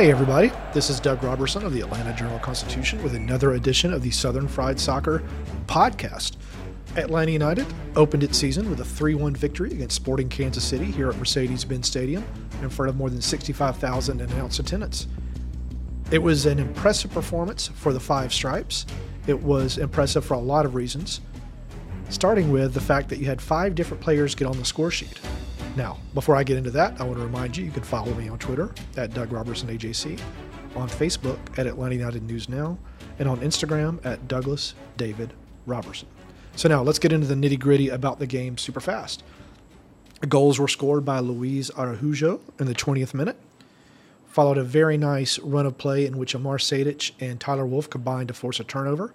Hey, everybody. This is Doug Robertson of the Atlanta Journal Constitution with another edition of the Southern Fried Soccer podcast. Atlanta United opened its season with a 3 1 victory against Sporting Kansas City here at Mercedes Benz Stadium in front of more than 65,000 announced attendance. It was an impressive performance for the Five Stripes. It was impressive for a lot of reasons, starting with the fact that you had five different players get on the score sheet. Now, before I get into that, I want to remind you you can follow me on Twitter at Doug Robertson AJC, on Facebook at Atlanta United News Now, and on Instagram at Douglas David Robertson. So now let's get into the nitty gritty about the game super fast. Goals were scored by Luiz Araujo in the 20th minute, followed a very nice run of play in which Amar Sejdic and Tyler Wolff combined to force a turnover.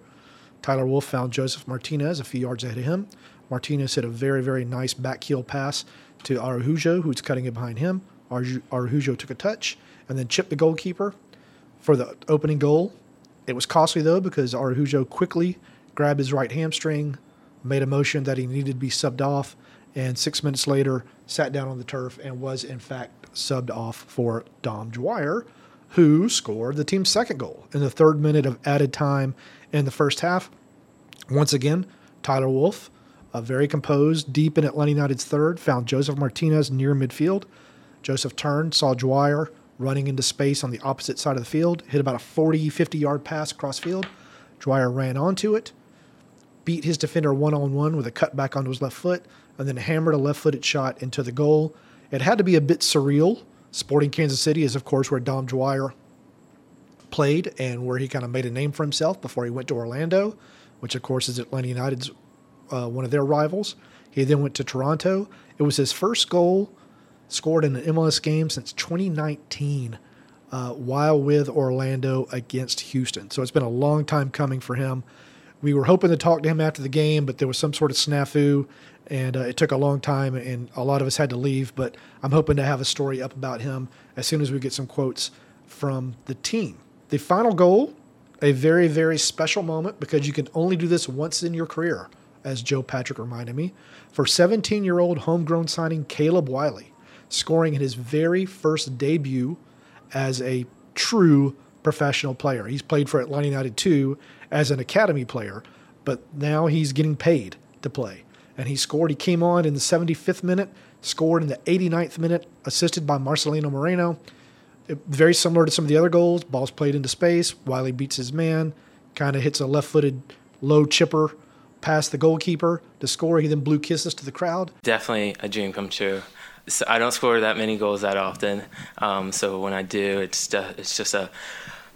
Tyler Wolff found Josef Martinez a few yards ahead of him. Martinez hit a very, very nice back heel pass to Araujo, who's cutting it behind him. Araujo took a touch and then chipped the goalkeeper for the opening goal. It was costly though because Araujo quickly grabbed his right hamstring, made a motion that he needed to be subbed off, and six minutes later sat down on the turf and was in fact subbed off for Dom Dwyer, who scored the team's second goal in the third minute of added time in the first half. Once again, Tyler Wolff, uh, very composed, deep in Atlanta United's third, found Josef Martinez near midfield. Josef turned, saw Dwyer running into space on the opposite side of the field, hit about a 40, 50 yard pass across field. Dwyer ran onto it, beat his defender one on one with a cutback onto his left foot, and then hammered a left footed shot into the goal. It had to be a bit surreal. Sporting Kansas City is, of course, where Dom Dwyer played and where he kind of made a name for himself before he went to Orlando, which, of course, is Atlanta United's uh, one of their rivals. He then went to Toronto. It was his first goal scored in an MLS game since 2019 uh, while with Orlando against Houston. So it's been a long time coming for him. We were hoping to talk to him after the game, but there was some sort of snafu, and uh, it took a long time, and a lot of us had to leave. But I'm hoping to have a story up about him as soon as we get some quotes from the team. The final goal, a very, very special moment because you can only do this once in your career, as Joe Patrick reminded me, for 17 year old homegrown signing Caleb Wiley, scoring in his very first debut as a true professional player. He's played for Atlanta United too as an academy player, but now he's getting paid to play. And he scored. He came on in the 75th minute, scored in the 89th minute, assisted by Marcelino Moreno. It- very similar to some of the other goals. Balls played into space. Wiley beats his man, kind of hits a left footed low chipper past the goalkeeper to score. He then blew kisses to the crowd. definitely a dream come true. So I don't score that many goals that often, um, so when I do, it's it's just a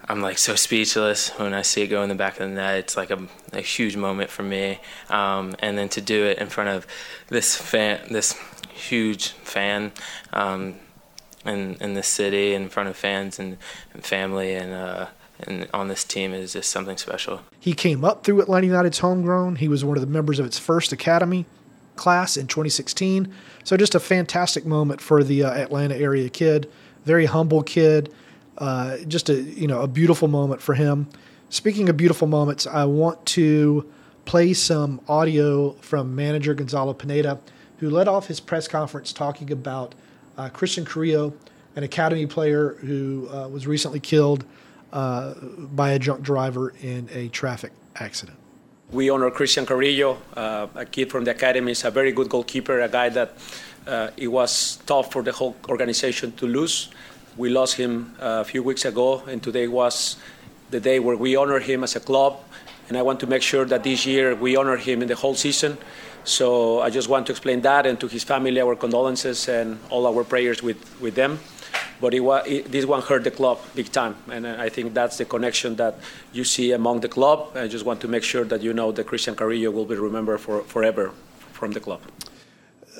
I'm like so speechless when I see it go in the back of the net. It's like a, a huge moment for me, um, and then to do it in front of this fan, this huge fan, um, in in this city, in front of fans and, and family, and uh, and on this team is just something special. He came up through Atlanta United's homegrown. He was one of the members of its first academy class in 2016. So just a fantastic moment for the uh, Atlanta area kid. Very humble kid. Uh, just a you know a beautiful moment for him. Speaking of beautiful moments, I want to play some audio from manager Gonzalo Pineda, who led off his press conference talking about uh, Christian Carrillo, an academy player who uh, was recently killed uh, by a drunk driver in a traffic accident. We honor Christian Carrillo, uh, a kid from the academy, is a very good goalkeeper, a guy that uh, it was tough for the whole organization to lose. We lost him uh, a few weeks ago, and today was the day where we honor him as a club. And I want to make sure that this year we honor him in the whole season. So I just want to explain that and to his family our condolences and all our prayers with, with them. But it, it, this one hurt the club big time, and I think that's the connection that you see among the club. I just want to make sure that you know that Christian Carrillo will be remembered for, forever from the club.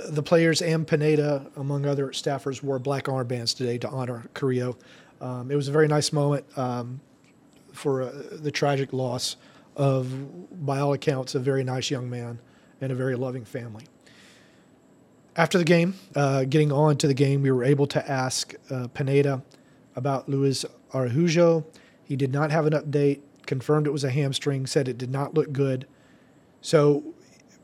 The players and Pineda, among other staffers, wore black armbands today to honor Carrillo. Um, it was a very nice moment um, for uh, the tragic loss of, by all accounts, a very nice young man and a very loving family. After the game, uh, getting on to the game, we were able to ask uh, Pineda about Luiz Araujo. He did not have an update, confirmed it was a hamstring, said it did not look good. So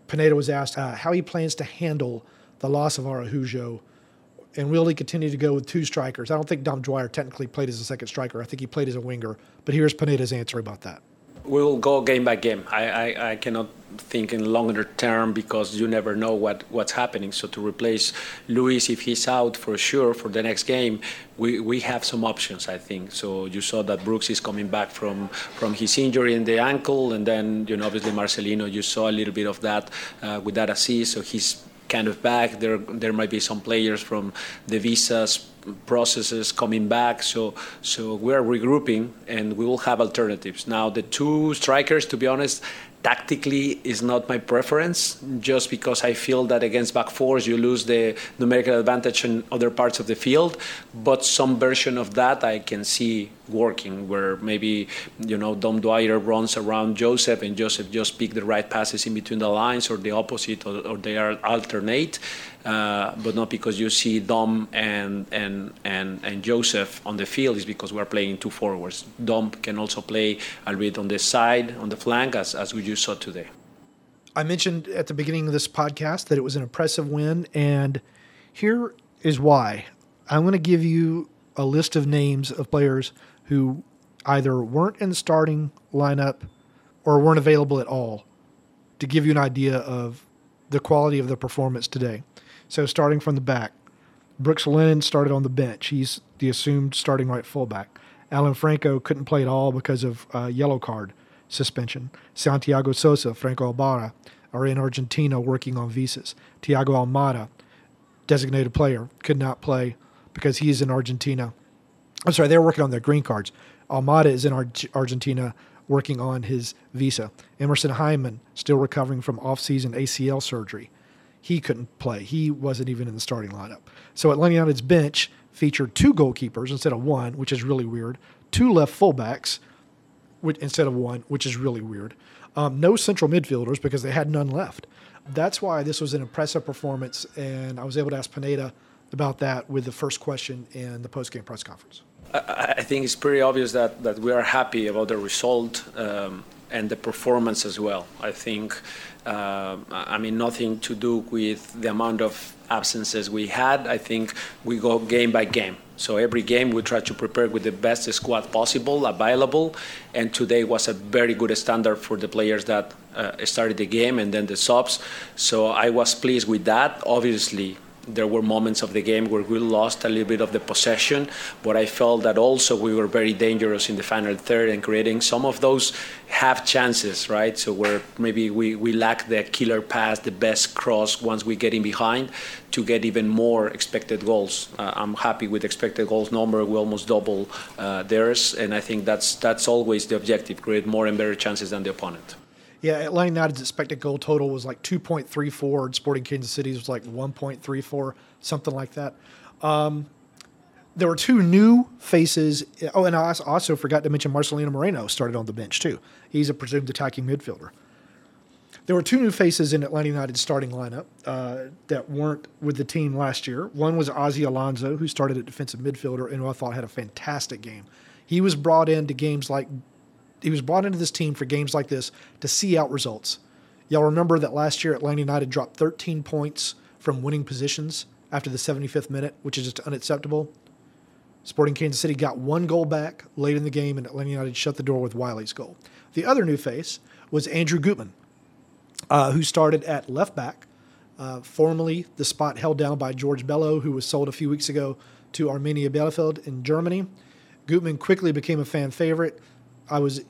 Pineda was asked uh, how he plans to handle the loss of Araujo and will he continue to go with two strikers? I don't think Dom Dwyer technically played as a second striker. I think he played as a winger. But here's Pineda's answer about that we'll go game by game. I, I, I, cannot think in longer term because you never know what, what's happening. So to replace Luiz, if he's out for sure for the next game, we, we have some options, I think. So you saw that Brooks is coming back from, from his injury in the ankle, and then you know obviously Marcelino, you saw a little bit of that uh, with that assist. So he's kind of back. There there might be some players from the visas processes coming back. So so we're regrouping and we will have alternatives. Now the two strikers, to be honest, tactically is not my preference, just because I feel that against back fours you lose the numerical advantage in other parts of the field. But some version of that I can see working, where maybe you know Dom Dwyer runs around Josef and Josef just pick the right passes in between the lines, or the opposite, or, or they are alternate. Uh, but not because you see Dom and, and, and, and Josef on the field, is because we're playing two forwards. Dom can also play a bit on the side, on the flank, as, as we just saw today. I mentioned at the beginning of this podcast that it was an impressive win, and here is why. I'm going to give you a list of names of players who either weren't in the starting lineup or weren't available at all to give you an idea of the quality of the performance today. So starting from the back, Brooks Lennon started on the bench. He's the assumed starting right fullback. Alan Franco couldn't play at all because of uh, yellow card suspension. Santiago Sosa, Franco Ibarra are in Argentina working on visas. Thiago Almada, designated player, could not play because he's in Argentina. I'm sorry, they're working on their green cards. Almada is in Ar- Argentina working on his visa. Emerson Hyndman, still recovering from off-season ACL surgery he couldn't play. He wasn't even in the starting lineup. So Atlanta United's bench featured two goalkeepers instead of one, which is really weird. Two left fullbacks instead of one, which is really weird. Um, no central midfielders because they had none left. That's why this was an impressive performance, and I was able to ask Pineda about that with the first question in the post-game press conference. I, think it's pretty obvious that, that we are happy about the result um, and the performance as well. I think uh, I mean, nothing to do with the amount of absences we had. I think we go game by game. So every game we try to prepare with the best squad possible available, and today was a very good standard for the players that uh, started the game and then the subs. So I was pleased with that. Obviously, there were moments of the game where we lost a little bit of the possession, but I felt that also we were very dangerous in the final third and creating some of those half chances, right? So where maybe we, we lack the killer pass, the best cross once we get in behind to get even more expected goals. Uh, I'm happy with expected goals number. We almost double uh, theirs, and I think that's that's always the objective: create more and better chances than the opponent. Yeah, Atlanta United's expected goal total was like 2.34, and Sporting Kansas City's was like 1.34, something like that. Um, there were two new faces. Oh, and I also forgot to mention Marcelino Moreno started on the bench too. He's a presumed attacking midfielder. There were two new faces in Atlanta United's starting lineup uh, that weren't with the team last year. One was Ozzie Alonso, who started at defensive midfielder and who I thought had a fantastic game. He was brought into games like he was brought into this team for games like this to see out results. Y'all remember that last year Atlanta United dropped 13 points from winning positions after the 75th minute, which is just unacceptable. Sporting Kansas City got one goal back late in the game, and Atlanta United shut the door with Wiley's goal. The other new face was Andrew Gutman, uh, who started at left back, uh, formerly the spot held down by George Bello, who was sold a few weeks ago to Arminia Bielefeld in Germany. Gutman quickly became a fan favorite. I was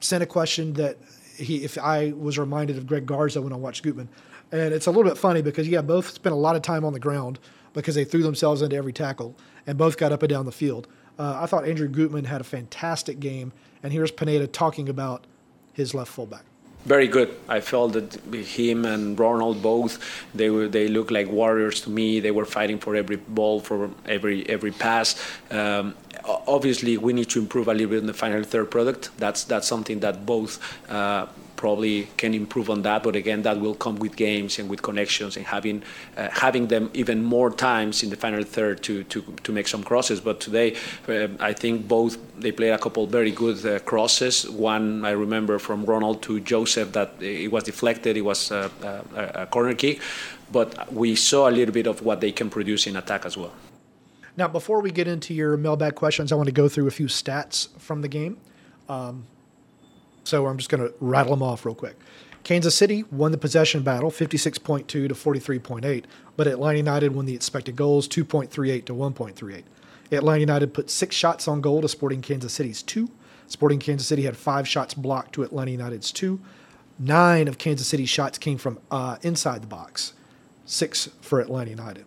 sent a question that he, if I was reminded of Greg Garza when I watched Gutman, and it's a little bit funny because yeah, both spent a lot of time on the ground because they threw themselves into every tackle and both got up and down the field. Uh, I thought Andrew Gutman had a fantastic game, and here's Pineda talking about his left fullback. Very good. I felt that him and Ronald both they were they looked like warriors to me. They were fighting for every ball, for every every pass. Um, obviously, we need to improve a little bit in the final third product. That's that's something that both. Uh, probably can improve on that. But again, that will come with games and with connections and having uh, having them even more times in the final third to to, to make some crosses. But today, uh, I think both they played a couple very good uh, crosses. One I remember from Ronald to Josef that it was deflected. It was a, a, a corner kick. But we saw a little bit of what they can produce in attack as well. Now, before we get into your mailbag questions, I want to go through a few stats from the game. Um, so I'm just going to rattle them off real quick. Kansas City won the possession battle 56.2 to 43.8, but Atlanta United won the expected goals 2.38 to 1.38. Atlanta United put six shots on goal to Sporting Kansas City's two. Sporting Kansas City had five shots blocked to Atlanta United's two. Nine of Kansas City's shots came from uh, inside the box, six for Atlanta United.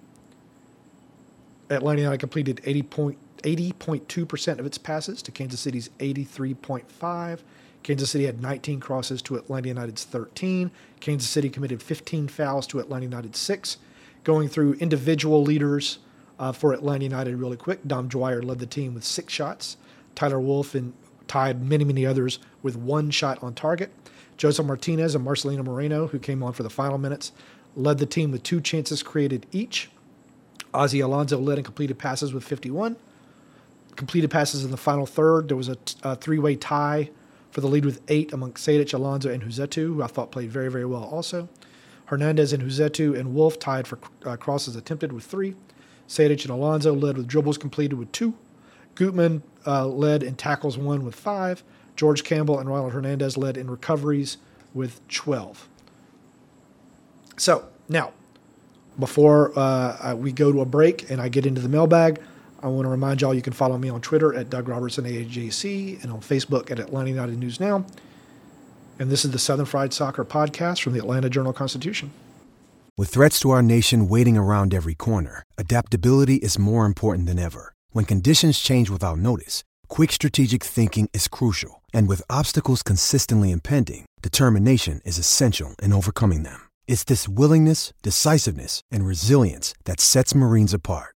Atlanta United completed 80.2% of its passes to Kansas City's 83.5. Kansas City had 19 crosses to Atlanta United's 13. Kansas City committed 15 fouls to Atlanta United's 6. Going through individual leaders uh, for Atlanta United really quick, Dom Dwyer led the team with six shots. Tyler Wolff and tied many, many others with one shot on target. Josef Martinez and Marcelino Moreno, who came on for the final minutes, led the team with two chances created each. Ozzy Alonso led in completed passes with 51. Completed passes in the final third, there was a, t- a three way tie for the lead with eight among Sejdic, Alonso, and Rossetto, who I thought played very, very well also. Hernandez and Rossetto and Wolff tied for uh, crosses attempted with three. Sejdic and Alonso led with dribbles completed with two. Gutman uh, led in tackles one with five. George Campbell and Ronald Hernandez led in recoveries with 12. So now, before uh, we go to a break and I get into the mailbag, I want to remind y'all you can follow me on Twitter at Doug Robertson AJC and on Facebook at Atlanta United News Now. And this is the Southern Fried Soccer podcast from the Atlanta Journal Constitution. With threats to our nation waiting around every corner, adaptability is more important than ever. When conditions change without notice, quick strategic thinking is crucial. And with obstacles consistently impending, determination is essential in overcoming them. It's this willingness, decisiveness, and resilience that sets Marines apart.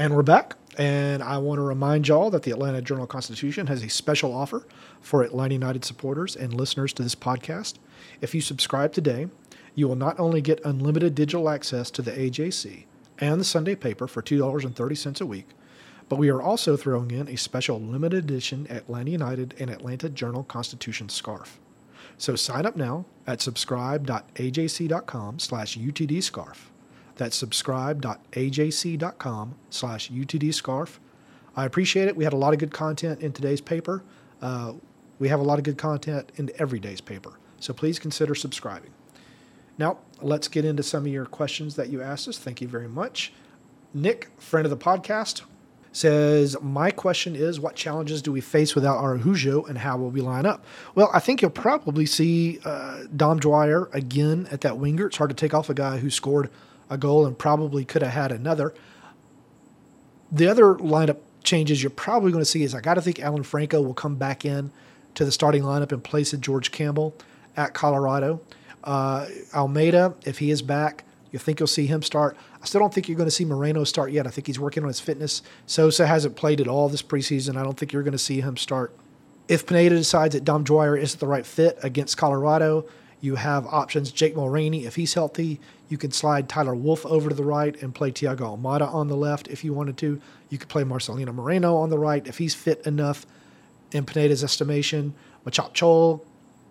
And we're back. And I want to remind y'all that the Atlanta Journal Constitution has a special offer for Atlanta United supporters and listeners to this podcast. If you subscribe today, you will not only get unlimited digital access to the AJC and the Sunday paper for $2.30 a week, but we are also throwing in a special limited edition Atlanta United and Atlanta Journal Constitution scarf. So sign up now at subscribe.ajc.com slash utdscarf. That's subscribe.ajc.com slash utdscarf. I appreciate it. We had a lot of good content in today's paper. Uh, we have a lot of good content in every day's paper. So please consider subscribing. Now, let's get into some of your questions that you asked us. Thank you very much. Nick, friend of the podcast, says, My question is what challenges do we face without Araujo and how will we line up? Well, I think you'll probably see uh, Dom Dwyer again at that winger. It's hard to take off a guy who scored a goal and probably could have had another. The other lineup changes you're probably going to see is I got to think Alan Franco will come back in to the starting lineup in place of George Campbell at Colorado. Uh, Almada, if he is back, you think you'll see him start. I still don't think you're going to see Moreno start yet. I think he's working on his fitness. Sosa hasn't played at all this preseason. I don't think you're going to see him start. If Pineda decides that Dom Dwyer isn't the right fit against Colorado, you have options. Jake Mulraney, if he's healthy, you can slide Tyler Wolff over to the right and play Thiago Almada on the left if you wanted to. You could play Marcelino Moreno on the right if he's fit enough in Pineda's estimation. Machop Chol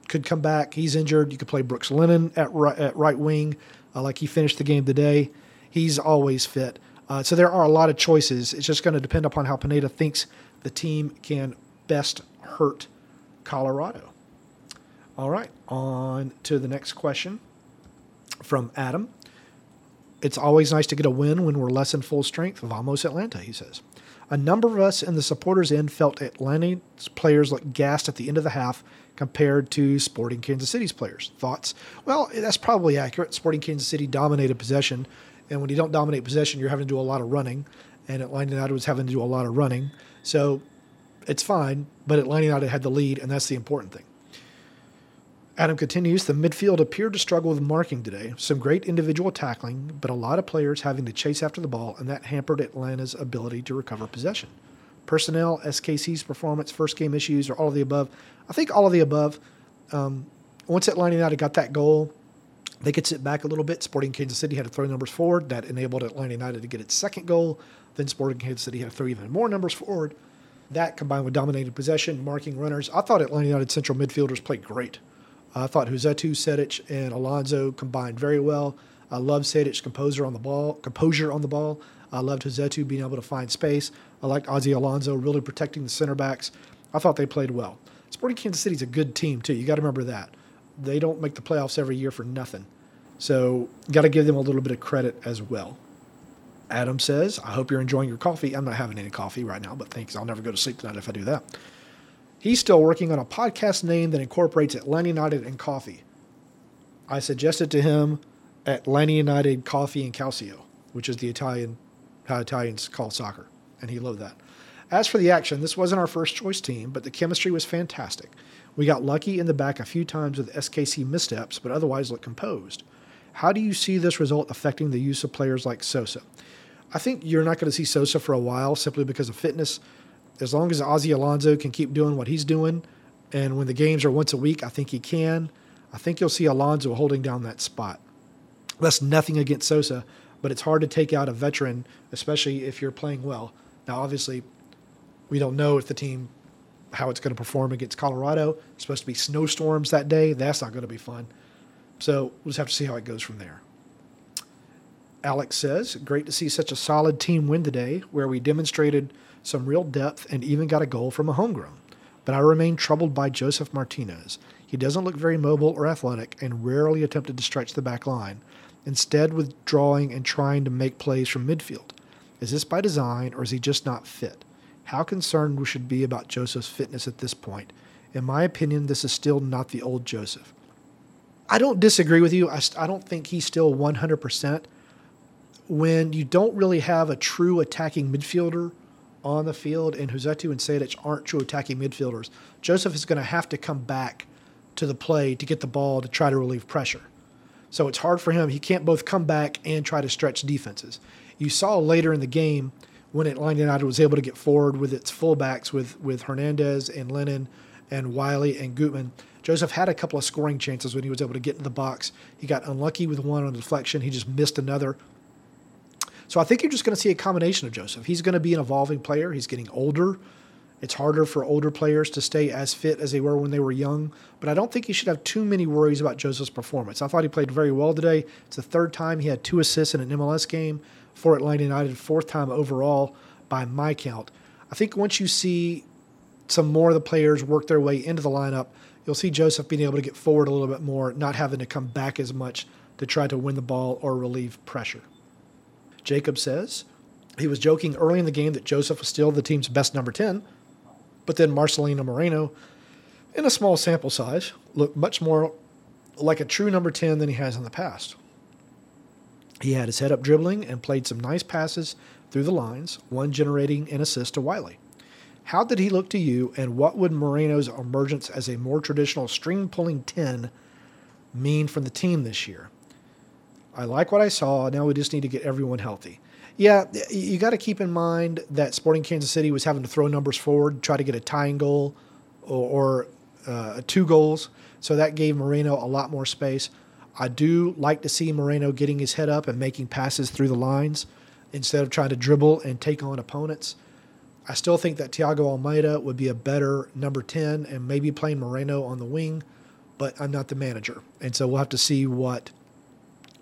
could come back. He's injured. You could play Brooks Lennon at right, at right wing, uh, like he finished the game today. He's always fit. Uh, so there are a lot of choices. It's just going to depend upon how Pineda thinks the team can best hurt Colorado. All right, on to the next question from Adam. It's always nice to get a win when we're less in full strength. Vamos Atlanta, he says. A number of us in the supporters' end felt Atlanta's players looked gassed at the end of the half compared to Sporting Kansas City's players. Thoughts? Well, that's probably accurate. Sporting Kansas City dominated possession, and when you don't dominate possession, you're having to do a lot of running, and Atlanta United was having to do a lot of running. So it's fine, but Atlanta United had the lead, and that's the important thing. Adam continues, the midfield appeared to struggle with marking today. Some great individual tackling, but a lot of players having to chase after the ball, and that hampered Atlanta's ability to recover possession. Personnel, SKC's performance, first game issues, or all of the above. I think all of the above. Um, once Atlanta United got that goal, they could sit back a little bit. Sporting Kansas City had to throw numbers forward. That enabled Atlanta United to get its second goal. Then Sporting Kansas City had to throw even more numbers forward. That combined with dominated possession, marking runners. I thought Atlanta United central midfielders played great. I thought Rossetto, Sejdic, and Alonso combined very well. I loved Sejdic's composure on the ball. Composure on the ball. I loved Rossetto being able to find space. I liked Ozzy Alonso really protecting the center backs. I thought they played well. Sporting Kansas City's a good team too. You got to remember that they don't make the playoffs every year for nothing. So got to give them a little bit of credit as well. Adam says, "I hope you're enjoying your coffee. I'm not having any coffee right now, but thanks. I'll never go to sleep tonight if I do that." He's still working on a podcast name that incorporates Atlanta United and coffee. I suggested to him Atlanta United Coffee and Calcio, which is the Italian how Italians call soccer, and he loved that. As for the action, this wasn't our first choice team, but the chemistry was fantastic. We got lucky in the back a few times with SKC missteps, but otherwise looked composed. How do you see this result affecting the use of players like Sosa? I think you're not going to see Sosa for a while simply because of fitness as long as Ozzy Alonso can keep doing what he's doing, and when the games are once a week, I think he can. I think you'll see Alonso holding down that spot. That's nothing against Sosa, but it's hard to take out a veteran, especially if you're playing well. Now, obviously, we don't know if the team how it's going to perform against Colorado. It's supposed to be snowstorms that day. That's not going to be fun. So we'll just have to see how it goes from there. Alex says, Great to see such a solid team win today, where we demonstrated some real depth, and even got a goal from a homegrown. But I remain troubled by Josef Martinez. He doesn't look very mobile or athletic and rarely attempted to stretch the back line, instead, withdrawing and trying to make plays from midfield. Is this by design or is he just not fit? How concerned we should be about Josef's fitness at this point? In my opinion, this is still not the old Josef. I don't disagree with you. I, I don't think he's still 100%. When you don't really have a true attacking midfielder on the field, and Rossetto and Sejdic aren't true attacking midfielders. Josef is going to have to come back to the play to get the ball to try to relieve pressure. So it's hard for him. He can't both come back and try to stretch defenses. You saw later in the game when Atlanta United was able to get forward with its fullbacks with, with Hernandez and Lennon and Wiley and Gutman. Josef had a couple of scoring chances when he was able to get in the box. He got unlucky with one on deflection. He just missed another. So I think you're just going to see a combination of Josef. He's going to be an evolving player. He's getting older. It's harder for older players to stay as fit as they were when they were young. But I don't think you should have too many worries about Josef's performance. I thought he played very well today. It's the third time he had two assists in an MLS game for Atlanta United, fourth time overall by my count. I think once you see some more of the players work their way into the lineup, you'll see Josef being able to get forward a little bit more, not having to come back as much to try to win the ball or relieve pressure. Jacob says he was joking early in the game that Josef was still the team's best number 10, but then Marcelino Moreno, in a small sample size, looked much more like a true number 10 than he has in the past. He had his head up dribbling and played some nice passes through the lines, one generating an assist to Wiley. How did he look to you, and what would Moreno's emergence as a more traditional string pulling 10 mean for the team this year? I like what I saw. Now we just need to get everyone healthy. Yeah, you got to keep in mind that Sporting Kansas City was having to throw numbers forward, try to get a tying goal or, or uh, two goals. So that gave Moreno a lot more space. I do like to see Moreno getting his head up and making passes through the lines instead of trying to dribble and take on opponents. I still think that Thiago Almada would be a better number 10 and maybe playing Moreno on the wing, but I'm not the manager. And so we'll have to see what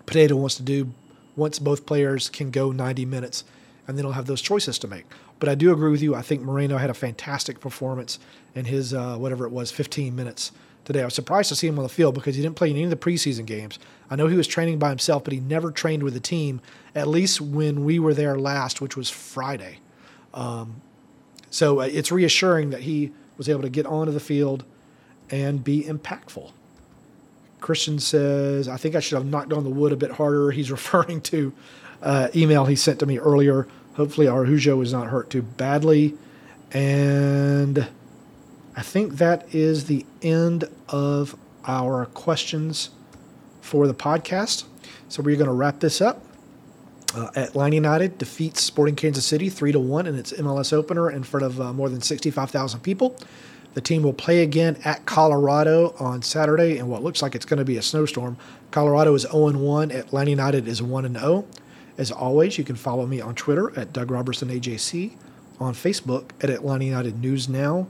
Pineda wants to do once both players can go 90 minutes, and then he'll have those choices to make. But I do agree with you. I think Moreno had a fantastic performance in his, uh, whatever it was, 15 minutes today. I was surprised to see him on the field because he didn't play in any of the preseason games. I know he was training by himself, but he never trained with the team, at least when we were there last, which was Friday. Um, so uh, it's reassuring that he was able to get onto the field and be impactful. Christian says, I think I should have knocked on the wood a bit harder. He's referring to uh, email he sent to me earlier. Hopefully, Araujo was not hurt too badly. And I think that is the end of our questions for the podcast. So we're going to wrap this up. Uh, Atlanta United defeats Sporting Kansas City three to one in its MLS opener in front of uh, more than sixty-five thousand people. The team will play again at Colorado on Saturday in what looks like it's going to be a snowstorm. Colorado is 0 1. Atlanta United is 1 0. As always, you can follow me on Twitter at Doug Robertson AJC, on Facebook at Atlanta United News Now,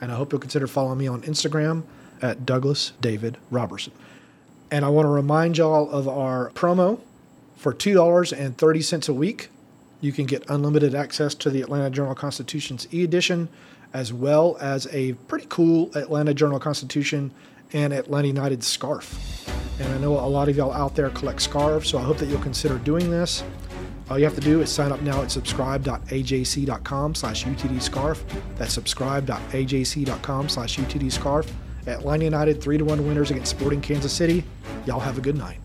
and I hope you'll consider following me on Instagram at Douglas David Robertson. And I want to remind y'all of our promo for $2.30 a week. You can get unlimited access to the Atlanta Journal Constitution's e edition, as well as a pretty cool Atlanta Journal Constitution and Atlanta United scarf. And I know a lot of y'all out there collect scarves, so I hope that you'll consider doing this. All you have to do is sign up now at subscribe.ajc.com slash utdscarf. That's subscribe.ajc.com slash utdscarf. Atlanta United 3 to 1 winners against Sporting Kansas City. Y'all have a good night.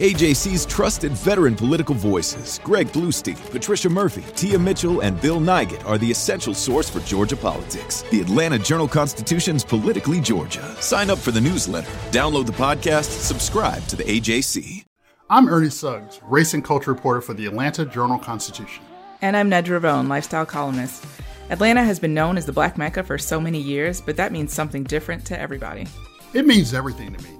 AJC's trusted veteran political voices, Greg Bluestein, Patricia Murphy, Tia Mitchell, and Bill Nigut, are the essential source for Georgia politics. The Atlanta Journal Constitution's Politically Georgia. Sign up for the newsletter, download the podcast, subscribe to the AJC. I'm Ernie Suggs, race and culture reporter for the Atlanta Journal Constitution. And I'm Nedra Rhone, lifestyle columnist. Atlanta has been known as the Black Mecca for so many years, but that means something different to everybody. It means everything to me.